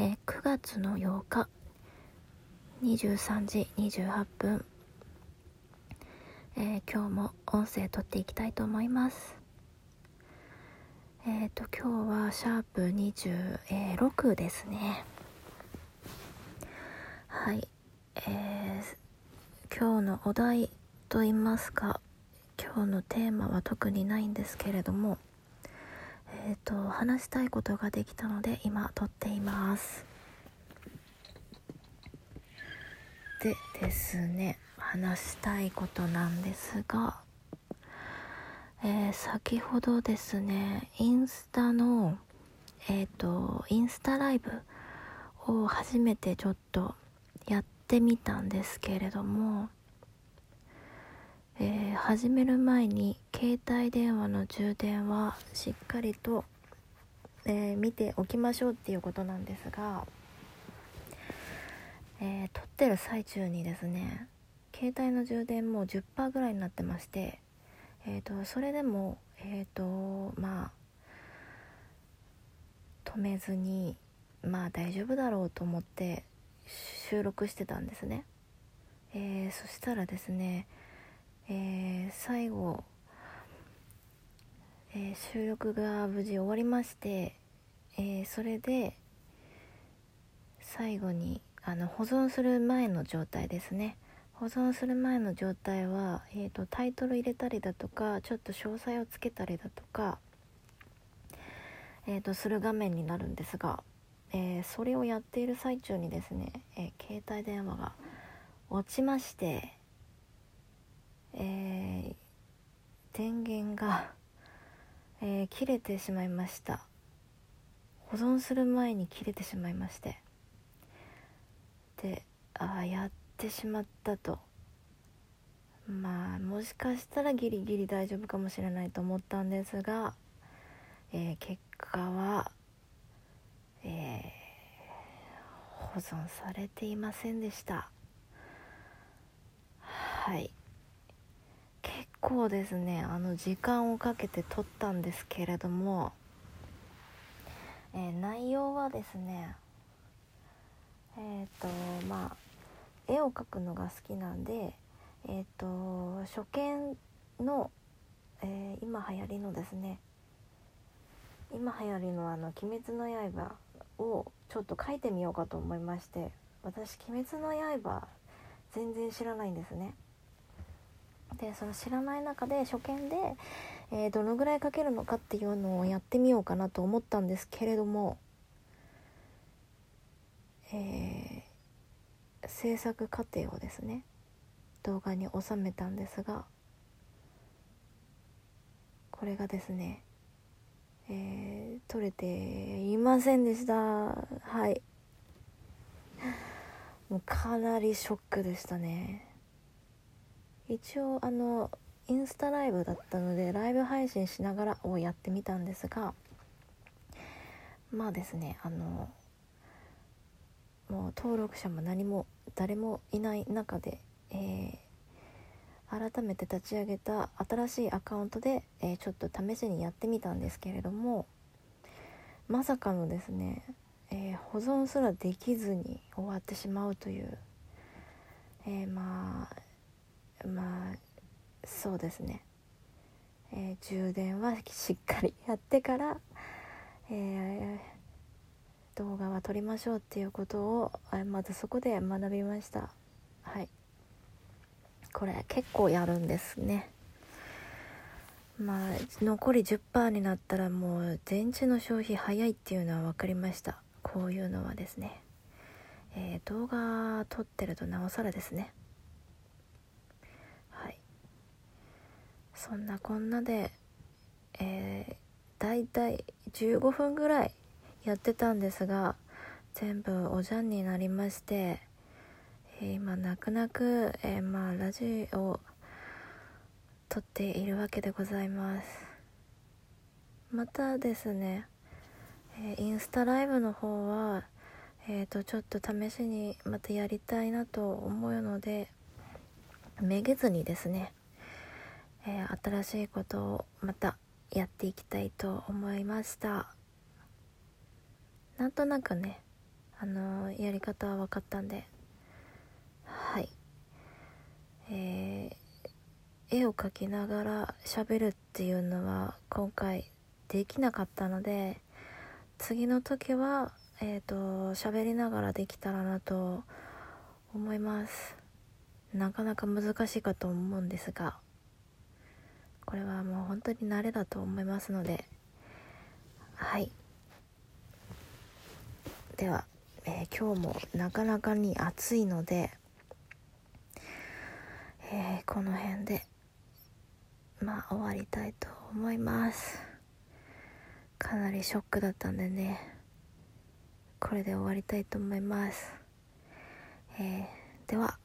えー、9月の8日23時28分、えー、今日も音声撮っていきたいと思います。えっ、ー、と今日はシャープ26ですね。はい。えー、今日のお題と言いますか今日のテーマは特にないんですけれどもえっ、ー、と話したいことができたので今撮っています。でですね話したいことなんですがえー、先ほどですねインスタのえっ、ー、とインスタライブを初めてちょっとやってみたんですけれどもえー、始める前に携帯電話の充電はしっかりと、えー、見ておきましょうっていうことなんですが、えー、撮ってる最中にですね携帯の充電も10%ぐらいになってまして、えーと、それでもえっ、とまあ止めずにまあ大丈夫だろうと思って収録してたんですね、えそしたらですねえー、最後、えー、収録が無事終わりまして、えー、それで最後にあの保存する前の状態ですね。保存する前の状態は、えーと、タイトル入れたりだとかちょっと詳細をつけたりだとか、えーと、する画面になるんですが、えー、それをやっている最中にですね、えー、携帯電話が落ちましてえー、電源が、えー、切れてしまいました。保存する前に切れてしまいまして。でああやってしまったと。まあもしかしたらギリギリ大丈夫かもしれないと思ったんですが、えー、結果は、えー、保存されていませんでした。はい。構ですねあの時間をかけて撮ったんですけれども、えー、内容はですねえっ、ー、とまあ絵を描くのが好きなんでえっ、ー、と初見の、え今流行りのですね今流行りのあの「鬼滅の刃」をちょっと描いてみようかと思いまして私「鬼滅の刃」全然知らないんですね。でその知らない中で初見で、えー、どのぐらいかけるのかっていうのをやってみようかなと思ったんですけれども、えー、制作過程をですね動画に収めたんですがこれがですね、えー、撮れていませんでした。はい。もうかなりショックでしたね。一応あのインスタライブだったのでライブ配信しながらをやってみたんですがまあですねあのもう登録者も何も誰もいない中で、えー、改めて立ち上げた新しいアカウントで、えー、ちょっと試しにやってみたんですけれどもまさかのですね、えー、保存すらできずに終わってしまうという、えまあまあそうですね、えー、充電はしっかりやってから、えー、動画は撮りましょうっていうことをまずそこで学びました。はい。これ結構やるんですね。まあ残り10%になったらもう電池の消費早いっていうのは分かりました。こういうのはですね、えー、動画撮ってるとなおさらですね。そんなこんなでえー、だいたい15分ぐらいやってたんですが全部おじゃんになりまして、えー、今泣く泣く、えー、まあラジオを撮っているわけでございます。またですね、え、インスタライブの方はえーとちょっと試しにまたやりたいなと思うのでめげずにですねえー、新しいことをまたやっていきたいと思いました。なんとなくねあのやり方は分かったんで。はい。えー、絵を描きながら喋るっていうのは今回できなかったので次の時はえっ、ー、と喋りながらできたらなと思います。なかなか難しいかと思うんですが。これはもう本当に慣れだと思いますので。はい。では、えー、今日もなかなかに暑いので、えー、この辺でまあ終わりたいと思います。かなりショックだったんでねこれで終わりたいと思います、えー、では